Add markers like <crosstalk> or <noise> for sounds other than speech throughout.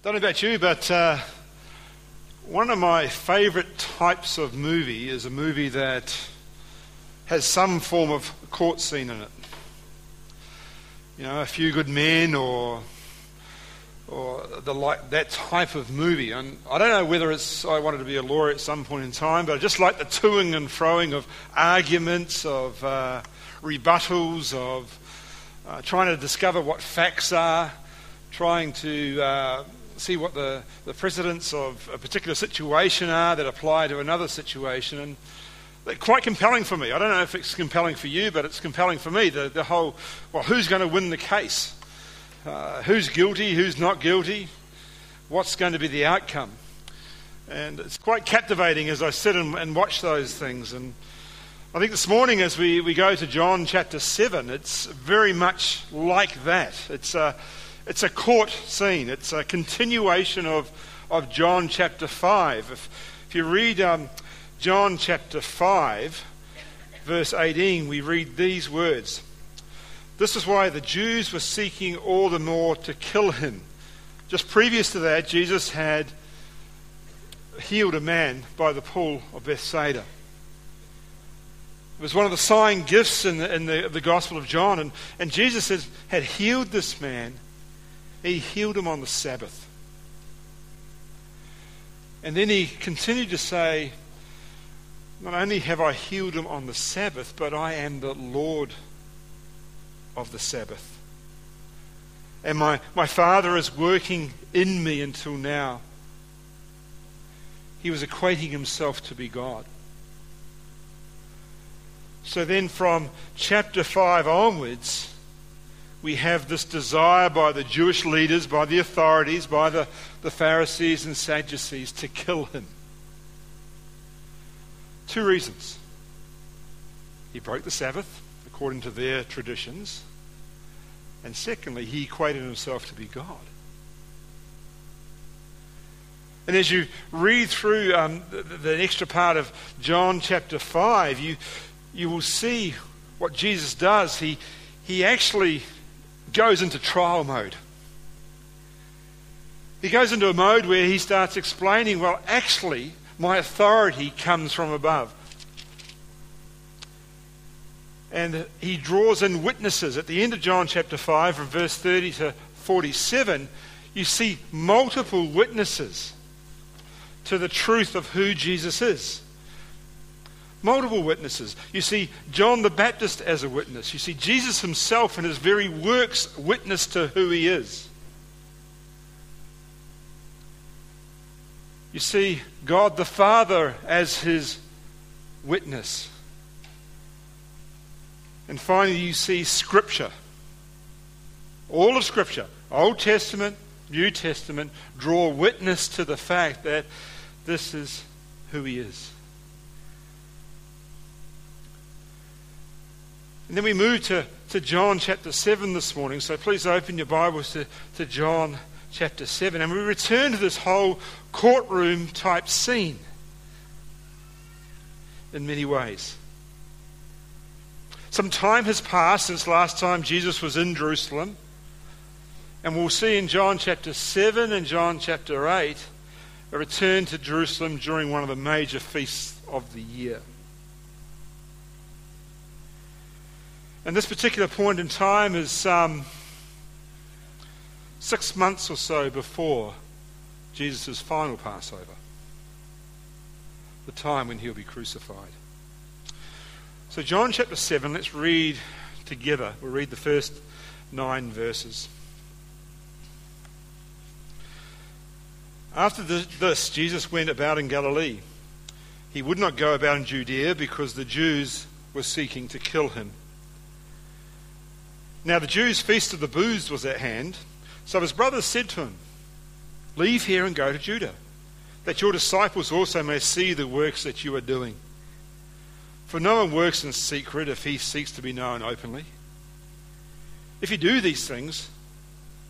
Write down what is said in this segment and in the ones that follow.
Don't know about you, but uh, one of my favourite types of movie is a movie that has some form of court scene in it. You know, a few good men or or the like that type of movie. And I don't know whether it's I wanted to be a lawyer at some point in time, but I just like the toing and froing of arguments, of uh, rebuttals, of uh, trying to discover what facts are, trying to uh, see what the, the precedents of a particular situation are that apply to another situation. And they're quite compelling for me. I don't know if it's compelling for you, but it's compelling for me. The, the whole, well, who's going to win the case? Uh, who's guilty? Who's not guilty? What's going to be the outcome? And it's quite captivating as I sit and, and watch those things. And I think this morning, as we, we go to John chapter 7, it's very much like that. It's a, it's a court scene, it's a continuation of, of John chapter 5. If, if you read um, John chapter 5, verse 18, we read these words This is why the Jews were seeking all the more to kill him. Just previous to that, Jesus had healed a man by the pool of Bethsaida. It was one of the sign gifts in the, in the, the Gospel of John. And, and Jesus has, had healed this man he healed him on the Sabbath. And then he continued to say, Not only have I healed him on the Sabbath, but I am the Lord of the Sabbath. And my, my Father is working in me until now. He was equating himself to be God. So then, from chapter 5 onwards, we have this desire by the Jewish leaders, by the authorities, by the, the Pharisees and Sadducees to kill him. Two reasons. He broke the Sabbath, according to their traditions. And secondly, he equated himself to be God. And as you read through um, the, the extra part of John chapter 5, you, you will see what Jesus does. He, he actually goes into trial mode. He goes into a mode where he starts explaining, well, actually, my authority comes from above. And he draws in witnesses. At the end of John chapter 5, from verse 30 to 47, you see multiple witnesses to the truth of who Jesus is. Multiple witnesses. You see John the Baptist as a witness. You see Jesus himself and his very works witness to who he is. You see God the Father as his witness. And finally, you see Scripture. All of Scripture, Old Testament, New Testament, draw witness to the fact that this is who he is. And then we move to, to John chapter 7 this morning. So please open your Bibles to, to John chapter 7. And we return to this whole courtroom type scene in many ways. Some time has passed since last time Jesus was in Jerusalem. And we'll see in John chapter 7 and John chapter 8 a return to Jerusalem during one of the major feasts of the year. And this particular point in time is um, six months or so before Jesus' final Passover, the time when he'll be crucified. So, John chapter 7, let's read together. We'll read the first nine verses. After this, Jesus went about in Galilee. He would not go about in Judea because the Jews were seeking to kill him. Now the Jews' feast of the booths was at hand, so his brothers said to him, Leave here and go to Judea, that your disciples also may see the works that you are doing. For no one works in secret if he seeks to be known openly. If you do these things,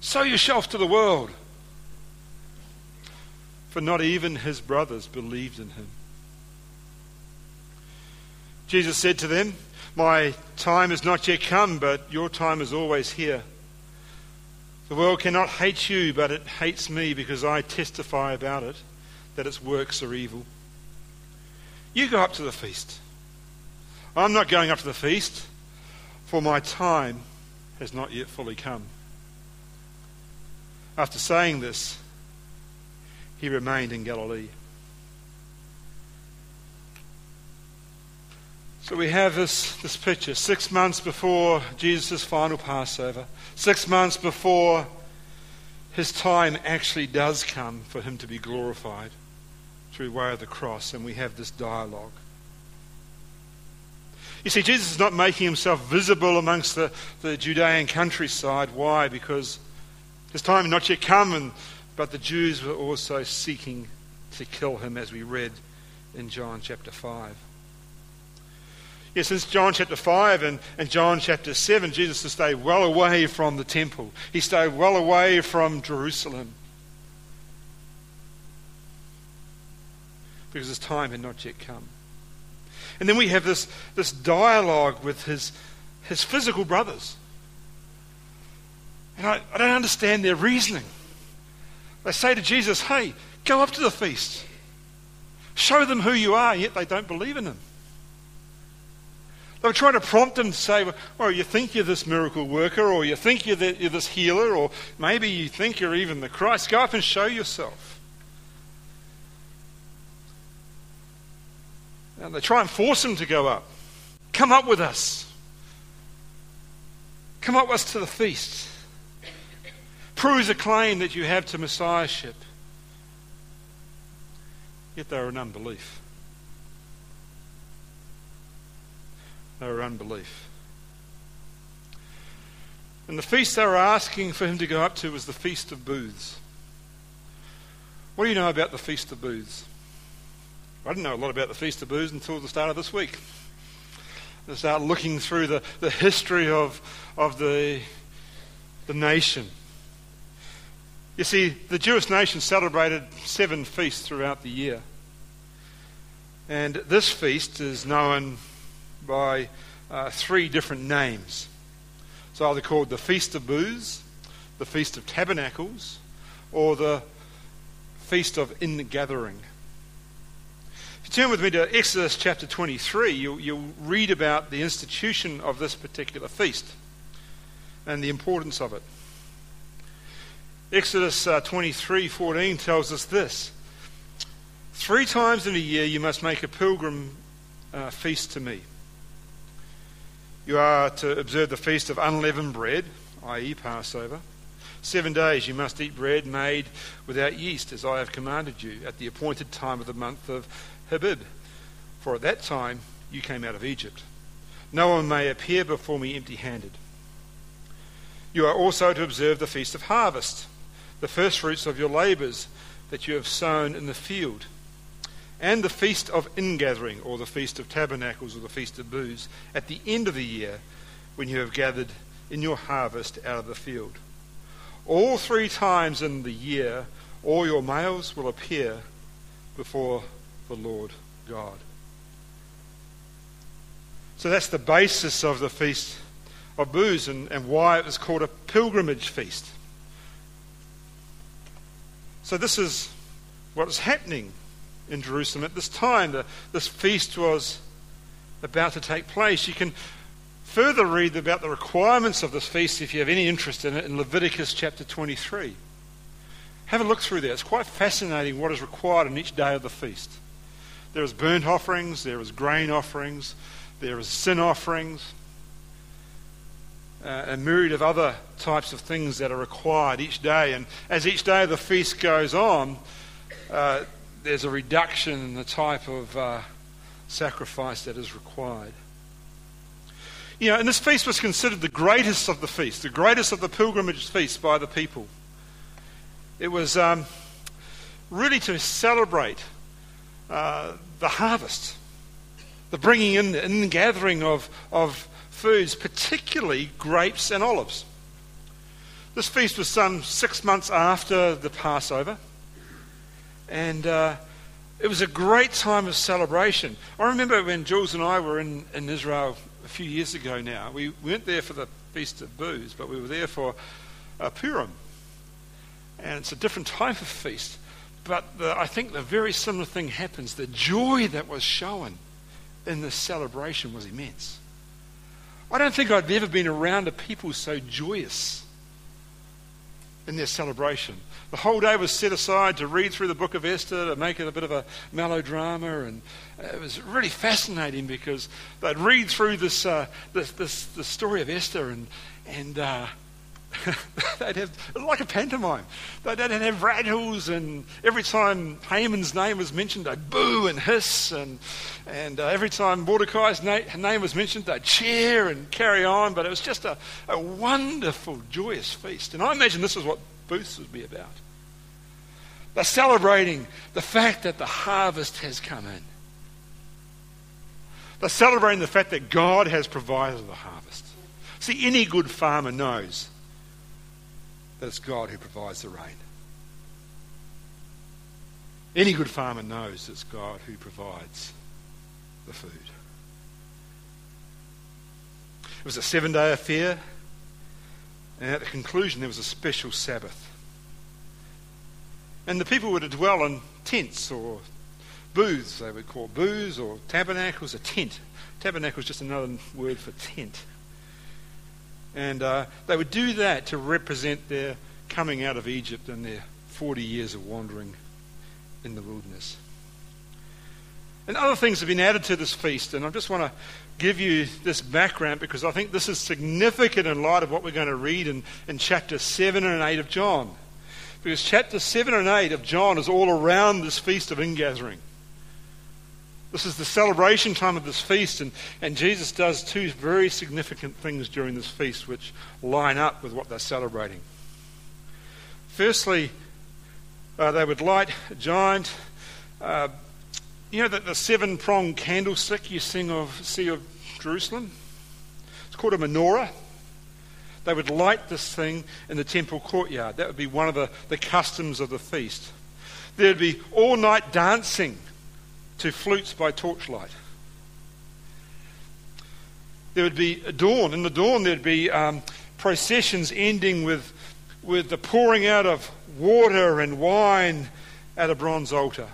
sow yourself to the world. For not even his brothers believed in him. Jesus said to them, my time has not yet come, but your time is always here. The world cannot hate you, but it hates me because I testify about it that its works are evil. You go up to the feast. I'm not going up to the feast, for my time has not yet fully come. After saying this, he remained in Galilee. So we have this, this picture six months before Jesus' final Passover, six months before his time actually does come for him to be glorified through way of the cross, and we have this dialogue. You see, Jesus is not making himself visible amongst the, the Judean countryside. Why? Because his time had not yet come, and, but the Jews were also seeking to kill him, as we read in John chapter 5. Yeah, since John chapter 5 and, and John chapter 7, Jesus has stayed well away from the temple. He stayed well away from Jerusalem. Because his time had not yet come. And then we have this, this dialogue with his, his physical brothers. And I, I don't understand their reasoning. They say to Jesus, hey, go up to the feast. Show them who you are, yet they don't believe in him. Were trying to prompt him to say, well, you think you're this miracle worker, or you think you're, the, you're this healer, or maybe you think you're even the Christ. Go up and show yourself. And they try and force him to go up. Come up with us. Come up with us to the feast. Prove the claim that you have to Messiahship. Yet they're in unbelief. Were unbelief. And the feast they were asking for him to go up to was the Feast of Booths. What do you know about the Feast of Booths? I didn't know a lot about the Feast of Booths until the start of this week. I started looking through the, the history of, of the, the nation. You see, the Jewish nation celebrated seven feasts throughout the year. And this feast is known by uh, three different names. It's either called the Feast of Booths, the Feast of Tabernacles, or the Feast of Ingathering. If you turn with me to Exodus chapter 23, you'll, you'll read about the institution of this particular feast and the importance of it. Exodus uh, 23:14 tells us this: Three times in a year you must make a pilgrim uh, feast to me. You are to observe the feast of unleavened bread, i.e., Passover. Seven days you must eat bread made without yeast, as I have commanded you, at the appointed time of the month of Abib. For at that time you came out of Egypt. No one may appear before me empty handed. You are also to observe the feast of harvest, the first fruits of your labours that you have sown in the field and the Feast of Ingathering, or the Feast of Tabernacles, or the Feast of Booths, at the end of the year when you have gathered in your harvest out of the field. All three times in the year, all your males will appear before the Lord God. So that's the basis of the Feast of Booths and, and why it was called a pilgrimage feast. So this is what is happening in Jerusalem at this time. The, this feast was about to take place. You can further read about the requirements of this feast if you have any interest in it in Leviticus chapter 23. Have a look through there. It's quite fascinating what is required in each day of the feast. There is burnt offerings, there is grain offerings, there is sin offerings, uh, a myriad of other types of things that are required each day. And as each day of the feast goes on, uh, there's a reduction in the type of uh, sacrifice that is required. You know, and this feast was considered the greatest of the feasts, the greatest of the pilgrimage feasts by the people. It was um, really to celebrate uh, the harvest, the bringing in and gathering of, of foods, particularly grapes and olives. This feast was some six months after the Passover. And uh, it was a great time of celebration. I remember when Jules and I were in, in Israel a few years ago now. We weren't there for the Feast of Booths, but we were there for uh, Purim. And it's a different type of feast. But the, I think the very similar thing happens. The joy that was shown in this celebration was immense. I don't think I've ever been around a people so joyous in their celebration. The whole day was set aside to read through the book of Esther, to make it a bit of a melodrama, and it was really fascinating because they'd read through this, uh, this, this, the story of Esther, and, and uh, <laughs> they'd have, like a pantomime, they'd, they'd have rattles, and every time Haman's name was mentioned, they'd boo and hiss, and, and uh, every time Mordecai's na- name was mentioned, they'd cheer and carry on, but it was just a, a wonderful, joyous feast. And I imagine this is what booths would be about. They're celebrating the fact that the harvest has come in. They're celebrating the fact that God has provided the harvest. See, any good farmer knows that it's God who provides the rain. Any good farmer knows it's God who provides the food. It was a seven day affair. And at the conclusion, there was a special Sabbath. And the people were to dwell in tents or booths, they would call booths or tabernacles, a tent. Tabernacle is just another word for tent. And uh, they would do that to represent their coming out of Egypt and their 40 years of wandering in the wilderness. And other things have been added to this feast, and I just want to give you this background because I think this is significant in light of what we're going to read in, in chapter 7 and 8 of John. Because chapter 7 and 8 of John is all around this feast of ingathering. This is the celebration time of this feast, and, and Jesus does two very significant things during this feast which line up with what they're celebrating. Firstly, uh, they would light a giant uh, you know that the seven pronged candlestick you sing of, see of Jerusalem? It's called a menorah. They would light this thing in the temple courtyard. That would be one of the, the customs of the feast. There would be all night dancing to flutes by torchlight. There would be a dawn. In the dawn, there'd be um, processions ending with, with the pouring out of water and wine at a bronze altar.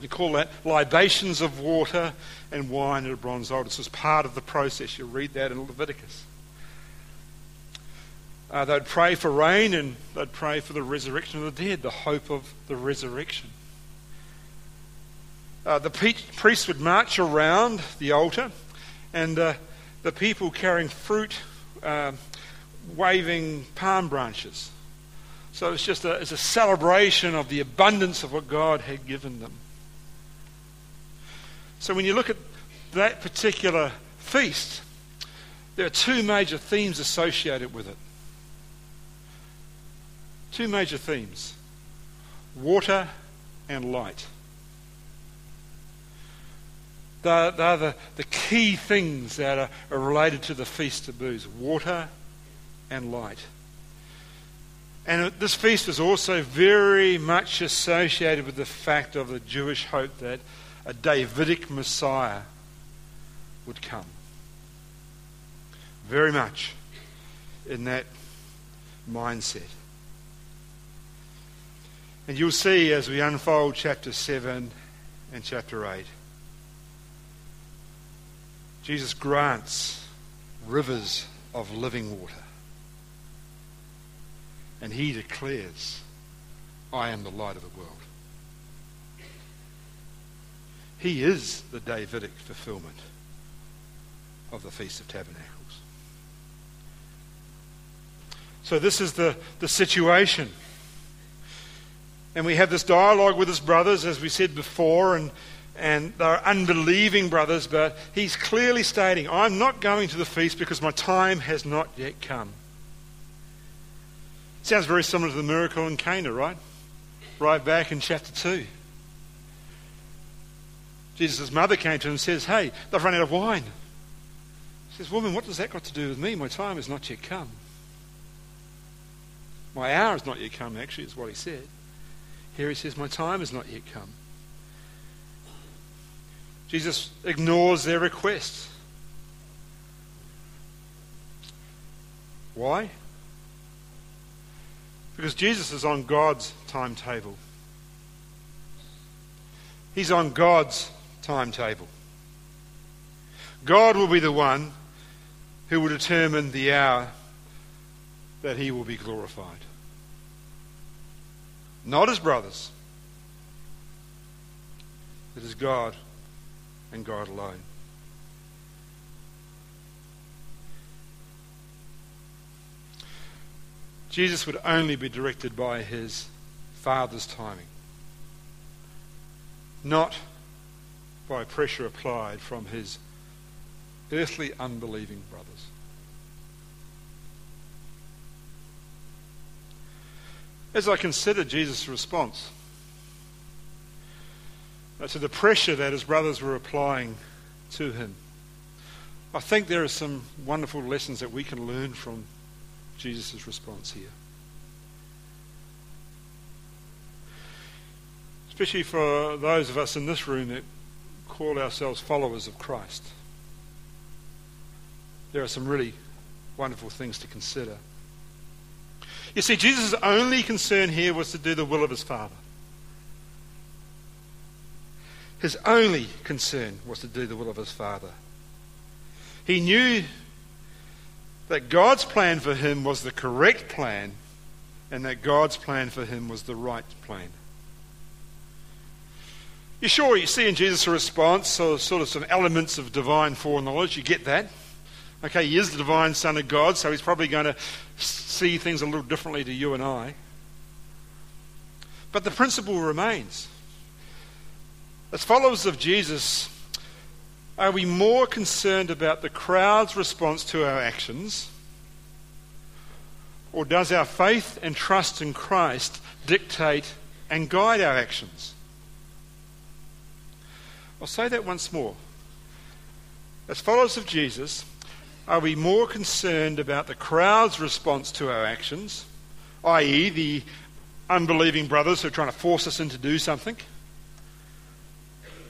We call that libations of water and wine at a bronze altar. This is part of the process. You read that in Leviticus. Uh, they'd pray for rain and they'd pray for the resurrection of the dead, the hope of the resurrection. Uh, the priests would march around the altar and uh, the people carrying fruit, uh, waving palm branches. So it's just a, it's a celebration of the abundance of what God had given them. So when you look at that particular feast, there are two major themes associated with it. Two major themes water and light. They're, the, the key things that are, are related to the Feast of Booths water and light. And this feast is also very much associated with the fact of the Jewish hope that a Davidic Messiah would come. Very much in that mindset. And you'll see as we unfold chapter 7 and chapter 8, Jesus grants rivers of living water. And he declares, I am the light of the world. He is the Davidic fulfillment of the Feast of Tabernacles. So, this is the, the situation. And we have this dialogue with his brothers, as we said before, and, and they're unbelieving brothers, but he's clearly stating, I'm not going to the feast because my time has not yet come. Sounds very similar to the miracle in Cana, right? Right back in chapter 2. Jesus' mother came to him and says, Hey, they've run out of wine. He says, Woman, what does that got to do with me? My time has not yet come. My hour has not yet come, actually, is what he said. Here he says, My time has not yet come. Jesus ignores their request. Why? Because Jesus is on God's timetable. He's on God's timetable. God will be the one who will determine the hour that he will be glorified. Not his brothers. It is God and God alone. Jesus would only be directed by his Father's timing, not by pressure applied from his earthly unbelieving brothers. As I consider Jesus' response uh, to the pressure that his brothers were applying to him, I think there are some wonderful lessons that we can learn from Jesus' response here. Especially for those of us in this room that call ourselves followers of Christ. There are some really wonderful things to consider. You see, Jesus' only concern here was to do the will of his Father. His only concern was to do the will of his Father. He knew that God's plan for him was the correct plan and that God's plan for him was the right plan. You sure you see in Jesus' a response so, sort of some elements of divine foreknowledge? You get that? Okay, he is the divine Son of God, so he's probably going to see things a little differently to you and I. But the principle remains. As followers of Jesus, are we more concerned about the crowd's response to our actions? Or does our faith and trust in Christ dictate and guide our actions? I'll say that once more. As followers of Jesus, are we more concerned about the crowd's response to our actions, i.e., the unbelieving brothers who are trying to force us into do something?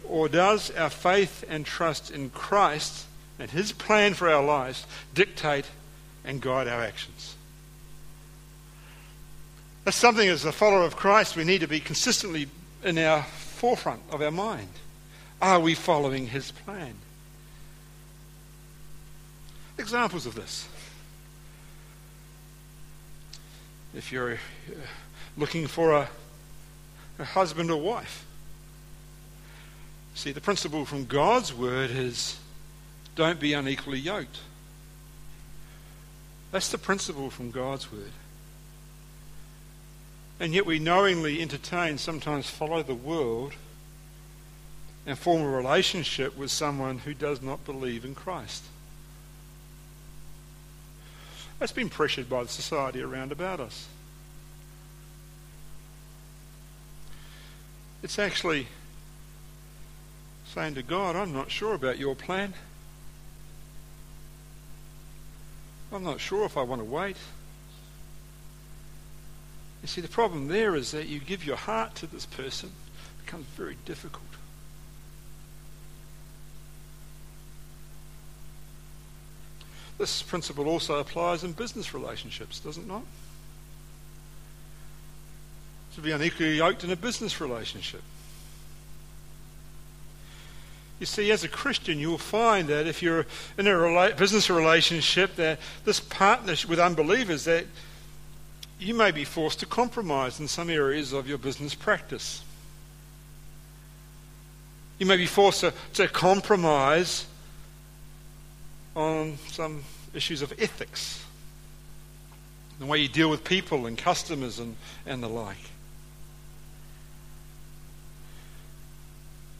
Or does our faith and trust in Christ and His plan for our lives dictate and guide our actions? That's something as a follower of Christ we need to be consistently in our forefront of our mind. Are we following His plan? Examples of this. If you're uh, looking for a, a husband or wife, See, the principle from God's word is don't be unequally yoked. That's the principle from God's word. And yet we knowingly entertain, sometimes follow the world, and form a relationship with someone who does not believe in Christ. That's been pressured by the society around about us. It's actually saying to God, I'm not sure about your plan. I'm not sure if I want to wait. You see, the problem there is that you give your heart to this person, it becomes very difficult. This principle also applies in business relationships, doesn't it not? To be unequally yoked in a business relationship. You see, as a Christian, you'll find that if you're in a rela- business relationship, that this partnership with unbelievers, that you may be forced to compromise in some areas of your business practice. You may be forced to, to compromise on some issues of ethics, the way you deal with people and customers and, and the like.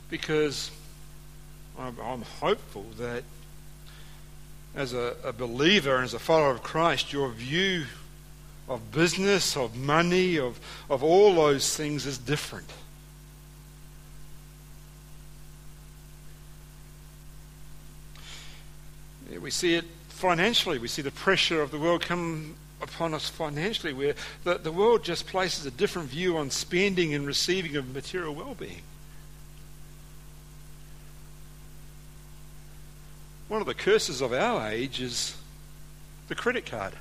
Because I'm, hopeful that as a, a believer and as a follower of Christ, your view of business, of money, of, of all those things is different. We see it financially. We see the pressure of the world come upon us financially, where the, the world just places a different view on spending and receiving of material well being. One of the curses of our age is the credit card.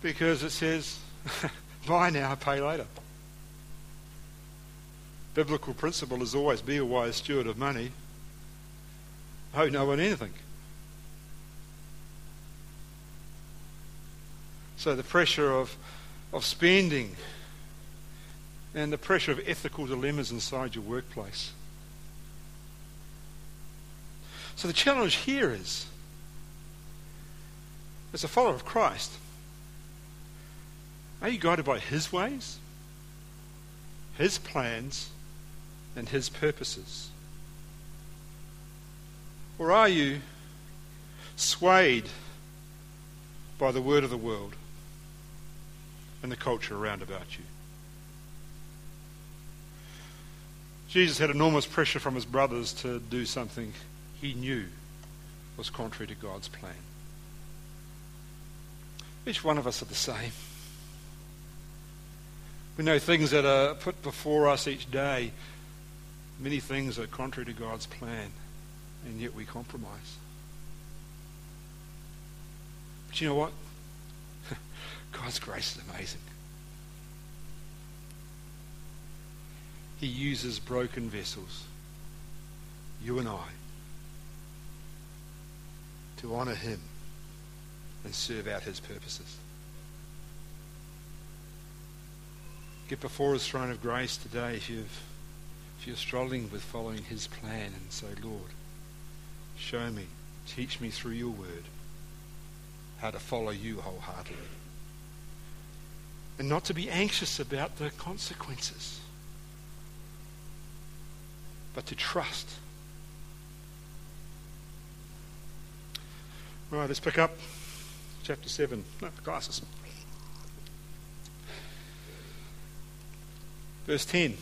Because it says, <laughs> buy now, pay later. Biblical principle is always be a wise steward of money. Owe no one anything. So the pressure of, of spending and the pressure of ethical dilemmas inside your workplace. So the challenge here is as a follower of Christ, are you guided by His ways, His plans, and His purposes? Or are you swayed by the word of the world and the culture around about you? Jesus had enormous pressure from his brothers to do something he knew was contrary to God's plan. Each one of us are the same. We know things that are put before us each day. Many things are contrary to God's plan, and yet we compromise. But you know what? <laughs> God's grace is amazing. He uses broken vessels, you and I, to honour Him and serve out His purposes. Get before His throne of grace today if, you've, if you're struggling with following His plan and say, Lord, show me, teach me through your word how to follow you wholeheartedly. And not to be anxious about the consequences but to trust. All right, let's pick up chapter 7. No, glasses. Verse 10.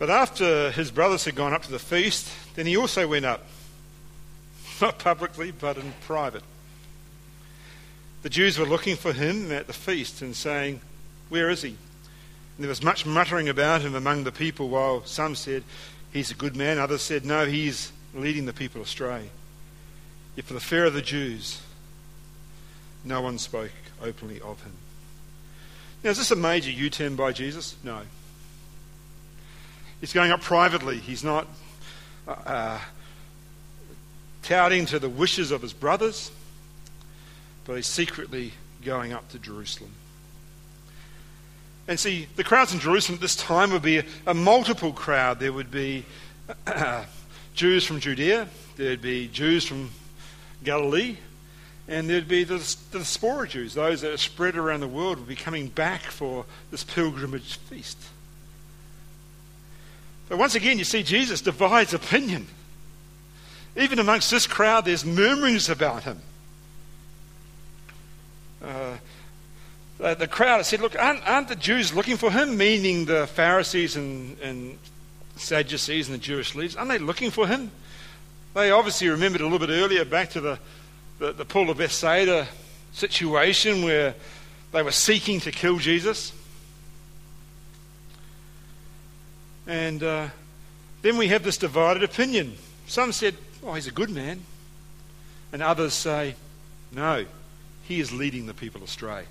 But after his brothers had gone up to the feast, then he also went up. Not publicly, but in private. The Jews were looking for him at the feast and saying, Where is he? there was much muttering about him among the people, while some said, He's a good man. Others said, No, he's leading the people astray. Yet for the fear of the Jews, no one spoke openly of him. Now, is this a major U turn by Jesus? No. He's going up privately. He's not uh, uh, touting to the wishes of his brothers, but he's secretly going up to Jerusalem. And see, the crowds in Jerusalem at this time would be a, a multiple crowd. There would be uh, Jews from Judea, there'd be Jews from Galilee, and there'd be the, the diaspora Jews, those that are spread around the world, would be coming back for this pilgrimage feast. But once again, you see, Jesus divides opinion. Even amongst this crowd, there's murmurings about him. Uh, the crowd said, Look, aren't, aren't, the Jews looking for him? Meaning the Pharisees and, and Sadducees and the Jewish leaders. Aren't they looking for him? They obviously remembered a little bit earlier back to the, the, the pool of Bethsaida situation where they were seeking to kill Jesus. And uh, then we have this divided opinion. Some said, Oh, he's a good man. And others say, No, he is leading the people astray.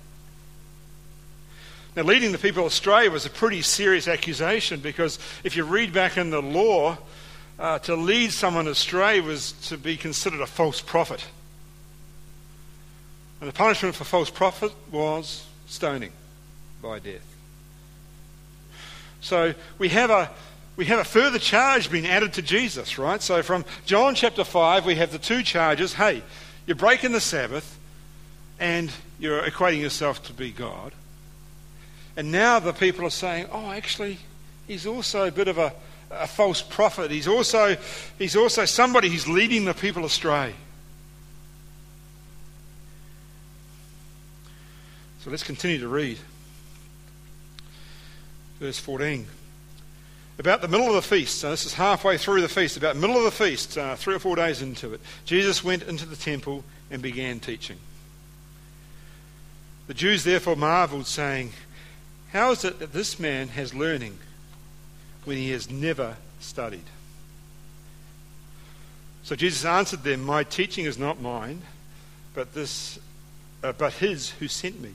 Now, leading the people astray was a pretty serious accusation because if you read back in the law, uh, to lead someone astray was to be considered a false prophet. And the punishment for false prophet was stoning by death. So we have a we have a further charge being added to Jesus, right? So from John chapter 5, we have the two charges. Hey, you're breaking the Sabbath and you're equating yourself to be God. And now the people are saying, oh, actually, he's also a bit of a, a false prophet. He's also, he's also somebody who's leading the people astray. So let's continue to read. Verse 14. About the middle of the feast, so this is halfway through the feast, about the middle of the feast, uh, three or four days into it, Jesus went into the temple and began teaching. The Jews therefore marveled, saying, how is it that this man has learning when he has never studied? So Jesus answered them, My teaching is not mine, but this, uh, but his who sent me.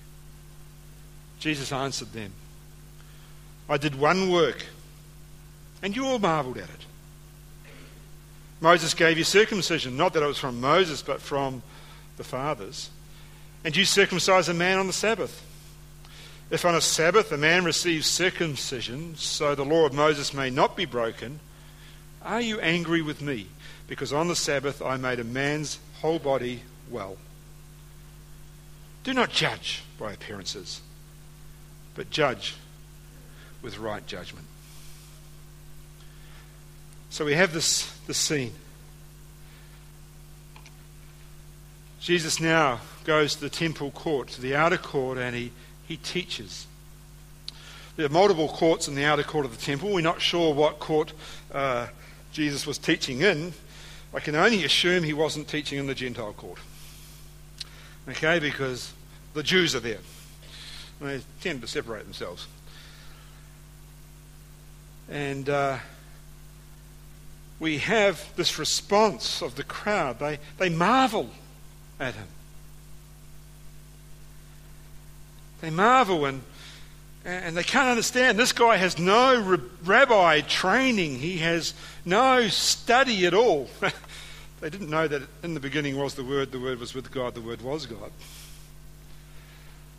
Jesus answered them, I did one work, and you all marveled at it. Moses gave you circumcision, not that it was from Moses, but from the fathers. And you circumcise a man on the Sabbath. If on a Sabbath a man receives circumcision, so the law of Moses may not be broken, are you angry with me because on the Sabbath I made a man's whole body well? Do not judge by appearances, but judge with right judgment. So we have this, this scene. Jesus now goes to the temple court, to the outer court, and he he teaches. There are multiple courts in the outer court of the temple. We're not sure what court uh, Jesus was teaching in. I can only assume he wasn't teaching in the Gentile court. Okay, because the Jews are there. They tend to separate themselves. And uh, we have this response of the crowd. They, they marvel at him. They marvel and, and they can't understand. This guy has no rabbi training, he has no study at all. <laughs> they didn't know that in the beginning was the Word, the Word was with God, the Word was God.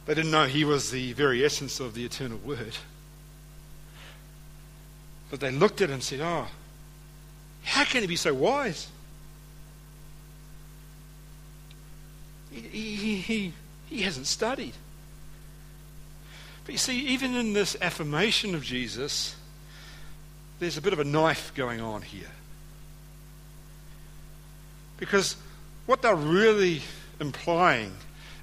They didn't know he was the very essence of the eternal Word. But they looked at him and said, Oh, how can he be so wise? He, he, he, he hasn't studied. But you see, even in this affirmation of Jesus, there's a bit of a knife going on here. Because what they're really implying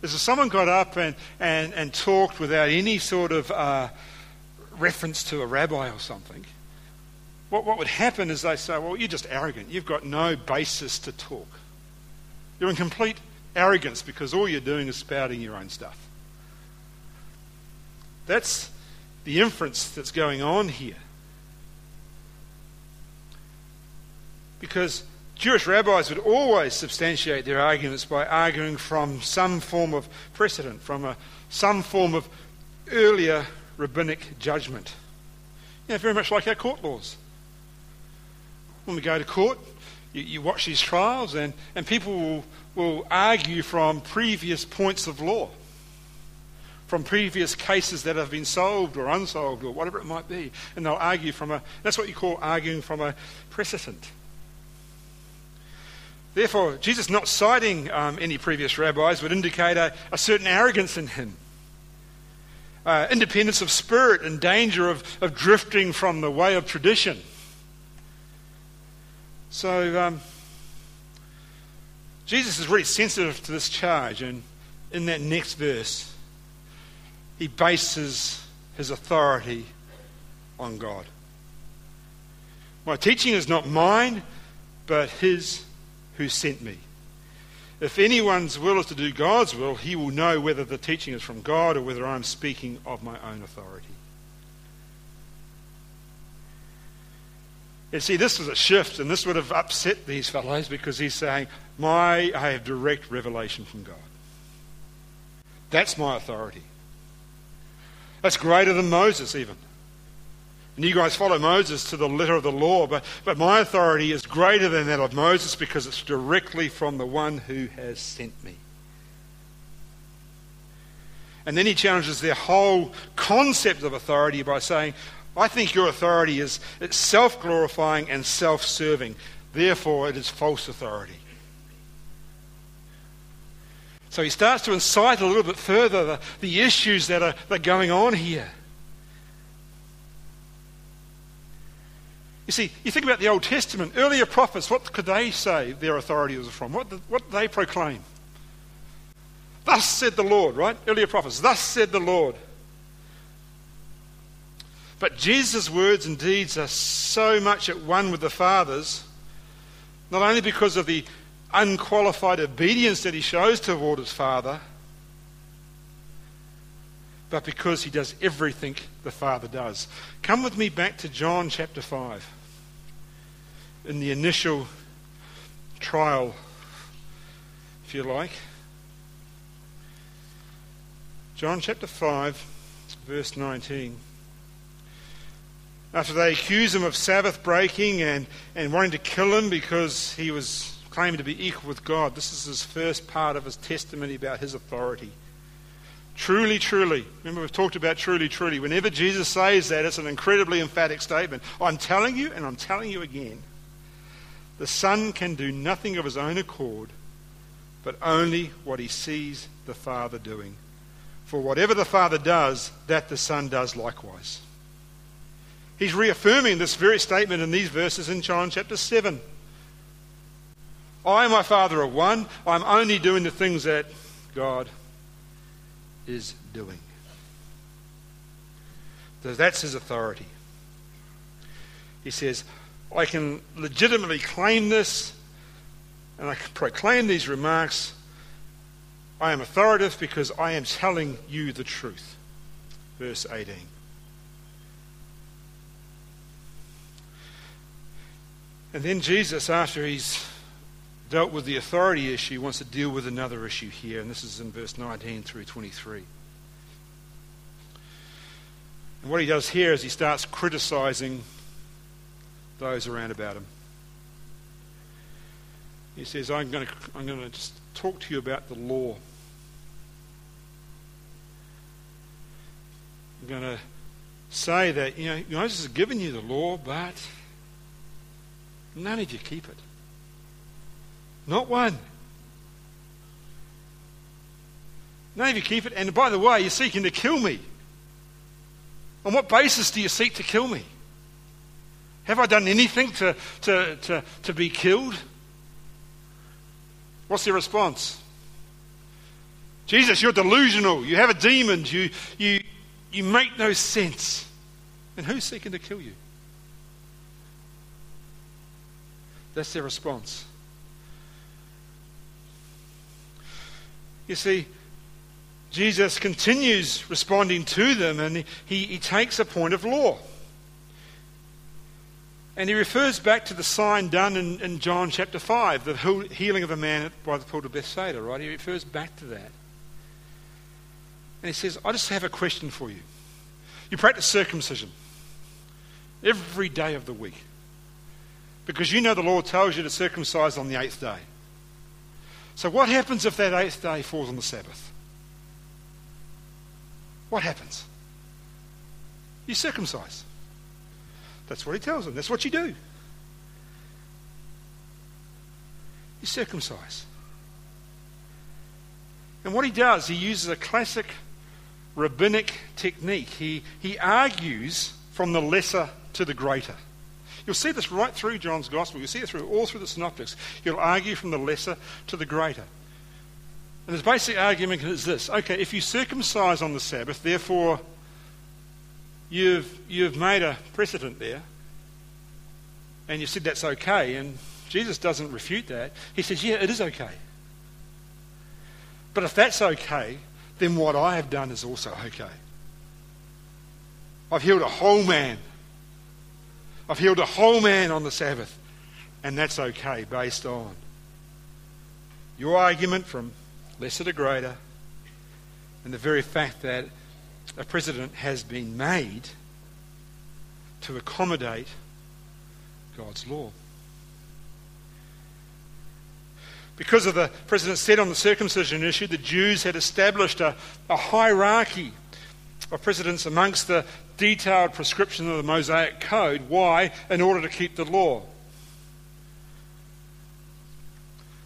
is if someone got up and, and, and talked without any sort of uh, reference to a rabbi or something, what, what would happen is they say, Well, you're just arrogant. You've got no basis to talk. You're in complete arrogance because all you're doing is spouting your own stuff. That's the inference that's going on here. Because Jewish rabbis would always substantiate their arguments by arguing from some form of precedent, from a, some form of earlier rabbinic judgment. You know, very much like our court laws. When we go to court, you, you watch these trials, and, and people will, will argue from previous points of law from previous cases that have been solved or unsolved or whatever it might be. And they'll argue from a, that's what you call arguing from a precedent. Therefore, Jesus not citing um, any previous rabbis would indicate a, a certain arrogance in him. Uh, independence of spirit and danger of, of drifting from the way of tradition. So, um, Jesus is really sensitive to this charge, and in that next verse, he bases his authority on God. My teaching is not mine, but his who sent me. If anyone's will is to do God's will, he will know whether the teaching is from God or whether I'm speaking of my own authority. You see, this was a shift, and this would have upset these fellows because he's saying, My I have direct revelation from God. That's my authority. That's greater than Moses, even. And you guys follow Moses to the letter of the law, but, but my authority is greater than that of Moses because it's directly from the one who has sent me. And then he challenges their whole concept of authority by saying, I think your authority is self glorifying and self serving. Therefore, it is false authority. So he starts to incite a little bit further the, the issues that are, that are going on here. You see, you think about the Old Testament, earlier prophets, what could they say their authority was from? What did, what did they proclaim? Thus said the Lord, right? Earlier prophets, thus said the Lord. But Jesus' words and deeds are so much at one with the Father's, not only because of the unqualified obedience that he shows toward his Father, but because he does everything the Father does. Come with me back to John chapter 5. In the initial trial, if you like. John chapter 5, verse 19. After they accuse him of Sabbath breaking and, and wanting to kill him because he was claiming to be equal with God, this is his first part of his testimony about his authority. Truly, truly. Remember, we've talked about truly, truly. Whenever Jesus says that, it's an incredibly emphatic statement. I'm telling you, and I'm telling you again, the Son can do nothing of his own accord, but only what he sees the Father doing. For whatever the Father does, that the Son does likewise. He's reaffirming this very statement in these verses in John chapter 7. I and my Father are one. I'm only doing the things that God is doing. So that's his authority. He says, I can legitimately claim this and I can proclaim these remarks I am authoritative because I am telling you the truth. Verse 18. And then Jesus, after he's dealt with the authority issue, wants to deal with another issue here, and this is in verse 19 through 23. And what he does here is he starts criticizing those around about him. He says, I'm going to, I'm going to just talk to you about the law. I'm going to say that, you know, Moses has given you the law, but none of you keep it. Not one. None of you keep it. And by the way, you're seeking to kill me. On what basis do you seek to kill me? Have I done anything to, to, to, to be killed? What's their response? Jesus, you're delusional. You have a demon. You, you, you make no sense. And who's seeking to kill you? That's their response. You see, Jesus continues responding to them and he, he takes a point of law. And he refers back to the sign done in, in John chapter 5, the healing of a man by the pool of Bethsaida, right? He refers back to that. And he says, I just have a question for you. You practice circumcision every day of the week because you know the Lord tells you to circumcise on the eighth day. So, what happens if that eighth day falls on the Sabbath? What happens? You circumcise. That's what he tells them. That's what you do. You circumcise. And what he does, he uses a classic rabbinic technique. He, he argues from the lesser to the greater. You'll see this right through John's Gospel. You'll see it through all through the Synoptics. He'll argue from the lesser to the greater. And his basic argument is this okay, if you circumcise on the Sabbath, therefore you've, you've made a precedent there, and you said that's okay, and Jesus doesn't refute that. He says, yeah, it is okay. But if that's okay, then what I have done is also okay. I've healed a whole man. I've healed a whole man on the Sabbath. And that's okay based on your argument from lesser to greater and the very fact that a precedent has been made to accommodate God's law. Because of the precedent set on the circumcision issue, the Jews had established a, a hierarchy of precedents amongst the detailed prescription of the Mosaic Code. Why? In order to keep the law.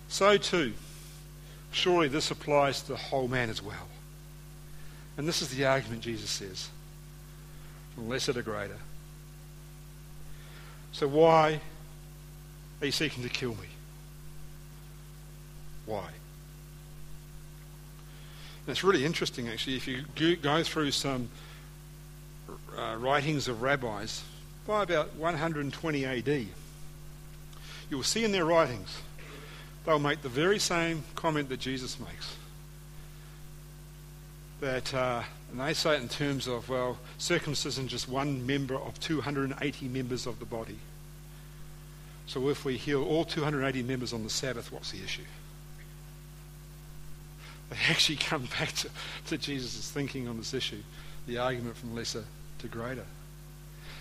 So too, surely this applies to the whole man as well. And this is the argument Jesus says lesser to greater. So why are you seeking to kill me? Why? And it's really interesting, actually, if you go through some uh, writings of rabbis by about 120 AD, you will see in their writings they'll make the very same comment that Jesus makes. That, uh, and they say it in terms of, well, circumcision is just one member of 280 members of the body. So if we heal all 280 members on the Sabbath, what's the issue? They <laughs> actually come back to, to Jesus' thinking on this issue, the argument from lesser to greater.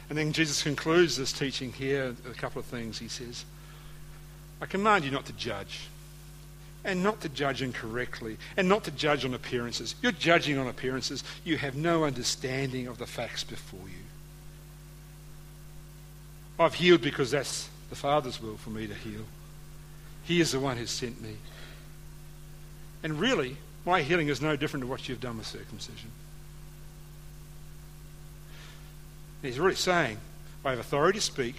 And then Jesus concludes this teaching here, a couple of things. He says, I command you not to judge, and not to judge incorrectly, and not to judge on appearances. You're judging on appearances. You have no understanding of the facts before you. I've healed because that's the Father's will for me to heal. He is the one who sent me. And really, my healing is no different to what you've done with circumcision. he's really saying, I have authority to speak,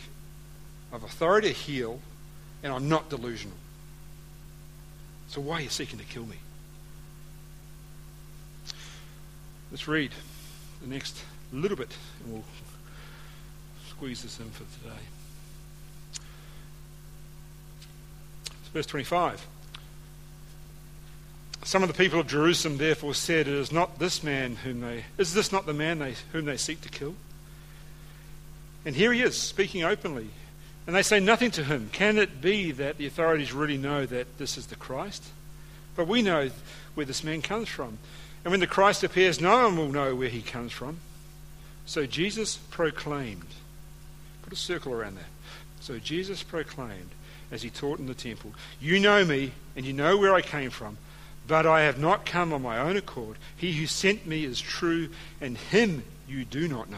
I have authority to heal, and I'm not delusional. So why are you seeking to kill me? Let's read the next little bit, and we'll squeeze this in for today. Verse 25. Some of the people of Jerusalem therefore said, It is not this man whom they is this not the man they, whom they seek to kill? And here he is, speaking openly. And they say nothing to him. Can it be that the authorities really know that this is the Christ? But we know where this man comes from. And when the Christ appears, no one will know where he comes from. So Jesus proclaimed. Put a circle around that. So Jesus proclaimed as he taught in the temple. You know me, and you know where I came from, but I have not come on my own accord. He who sent me is true, and him you do not know.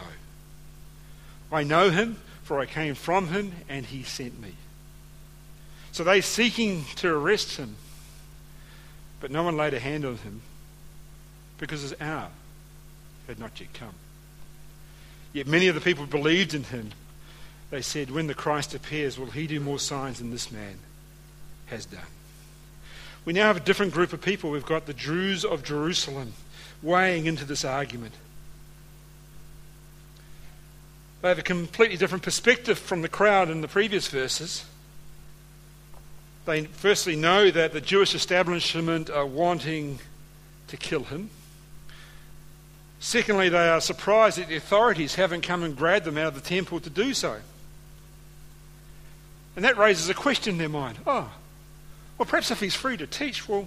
I know him, for I came from him, and he sent me. So they seeking to arrest him, but no one laid a hand on him, because his hour had not yet come. Yet many of the people believed in him they said, When the Christ appears, will he do more signs than this man has done? We now have a different group of people. We've got the Jews of Jerusalem weighing into this argument. They have a completely different perspective from the crowd in the previous verses. They firstly know that the Jewish establishment are wanting to kill him. Secondly, they are surprised that the authorities haven't come and grabbed them out of the temple to do so. And that raises a question in their mind. Oh, well, perhaps if he's free to teach, well,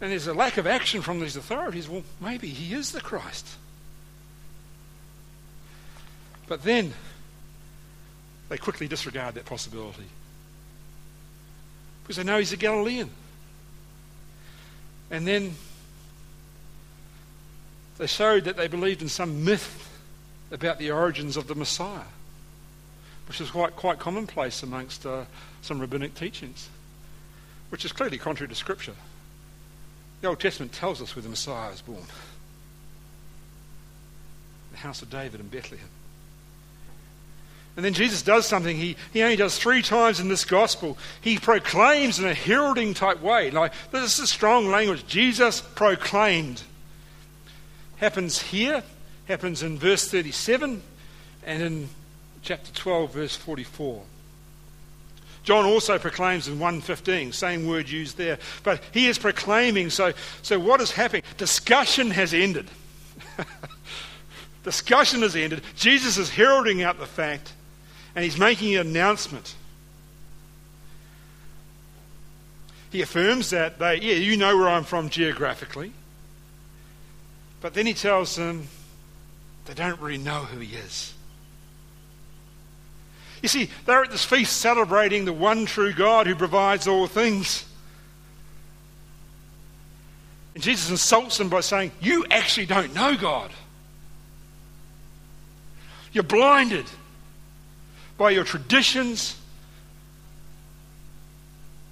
and there's a lack of action from these authorities, well, maybe he is the Christ. But then they quickly disregard that possibility because they know he's a Galilean. And then they showed that they believed in some myth about the origins of the Messiah which is quite, quite commonplace amongst uh, some rabbinic teachings, which is clearly contrary to Scripture. The Old Testament tells us where the Messiah was born the house of David in Bethlehem. And then Jesus does something he, he only does three times in this gospel. He proclaims in a heralding type way. Like, this is strong language. Jesus proclaimed. Happens here, happens in verse 37, and in chapter 12, verse 44. John also proclaims in 115, same word used there. But he is proclaiming, so, so what is happening? Discussion has ended. <laughs> Discussion has ended. Jesus is heralding out the fact, and he's making an announcement. He affirms that they, yeah, you know where I'm from geographically. But then he tells them they don't really know who he is. You see, they're at this feast celebrating the one true God who provides all things. And Jesus insults them by saying, You actually don't know God. You're blinded by your traditions,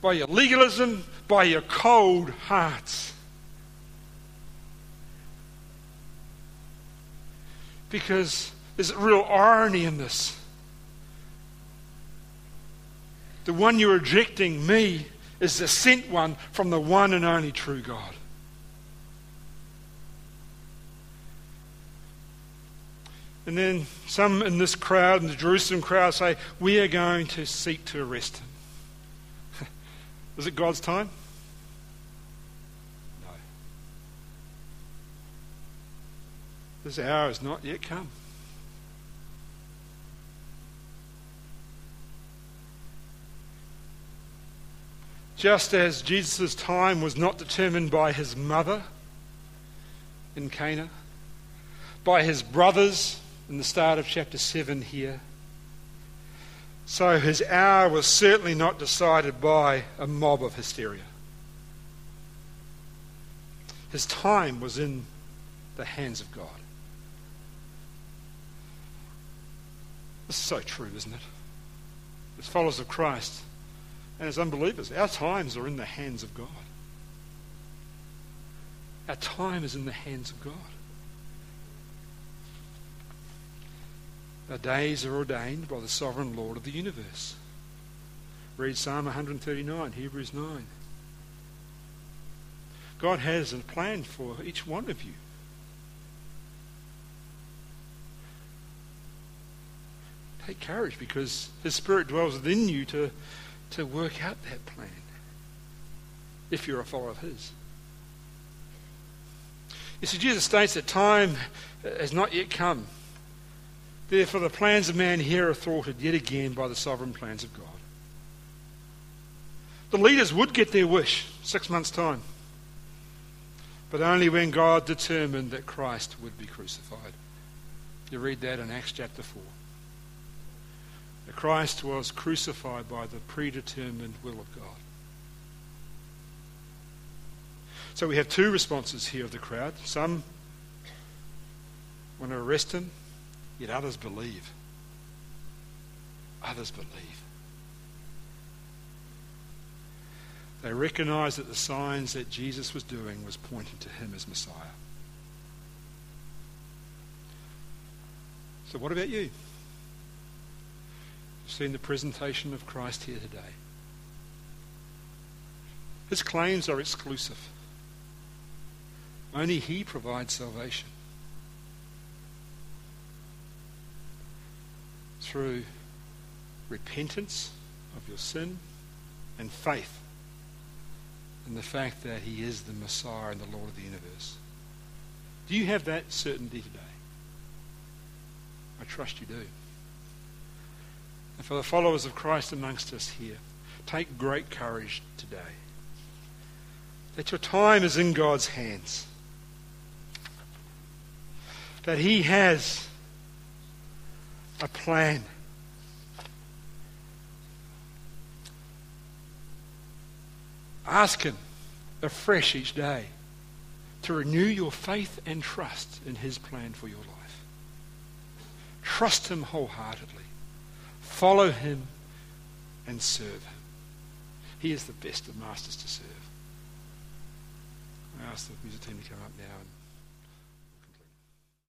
by your legalism, by your cold hearts. Because there's a real irony in this. The one you're rejecting, me, is the sent one from the one and only true God. And then some in this crowd, in the Jerusalem crowd, say, We are going to seek to arrest him. <laughs> Is it God's time? No. This hour has not yet come. Just as Jesus' time was not determined by his mother in Cana, by his brothers in the start of chapter 7 here. So his hour was certainly not decided by a mob of hysteria. His time was in the hands of God. This is so true, isn't it? As followers of Christ and as unbelievers, our times are in the hands of God. Our time is in the hands of God. Our days are ordained by the sovereign Lord of the universe. Read Psalm 139, Hebrews 9. God has a plan for each one of you. Take courage because His Spirit dwells within you to, to work out that plan if you're a follower of His. You see, Jesus states that time has not yet come Therefore, the plans of man here are thwarted yet again by the sovereign plans of God. The leaders would get their wish six months' time, but only when God determined that Christ would be crucified. You read that in Acts chapter 4. That Christ was crucified by the predetermined will of God. So we have two responses here of the crowd. Some want to arrest him, Yet others believe. Others believe. They recognize that the signs that Jesus was doing was pointing to him as Messiah. So, what about you? You've seen the presentation of Christ here today. His claims are exclusive. Only He provides salvation. Through repentance of your sin and faith in the fact that He is the Messiah and the Lord of the universe. Do you have that certainty today? I trust you do. And for the followers of Christ amongst us here, take great courage today. That your time is in God's hands. That He has a plan. Ask Him afresh each day to renew your faith and trust in His plan for your life. Trust Him wholeheartedly. Follow Him and serve Him. He is the best of masters to serve. I ask the music team to come up now.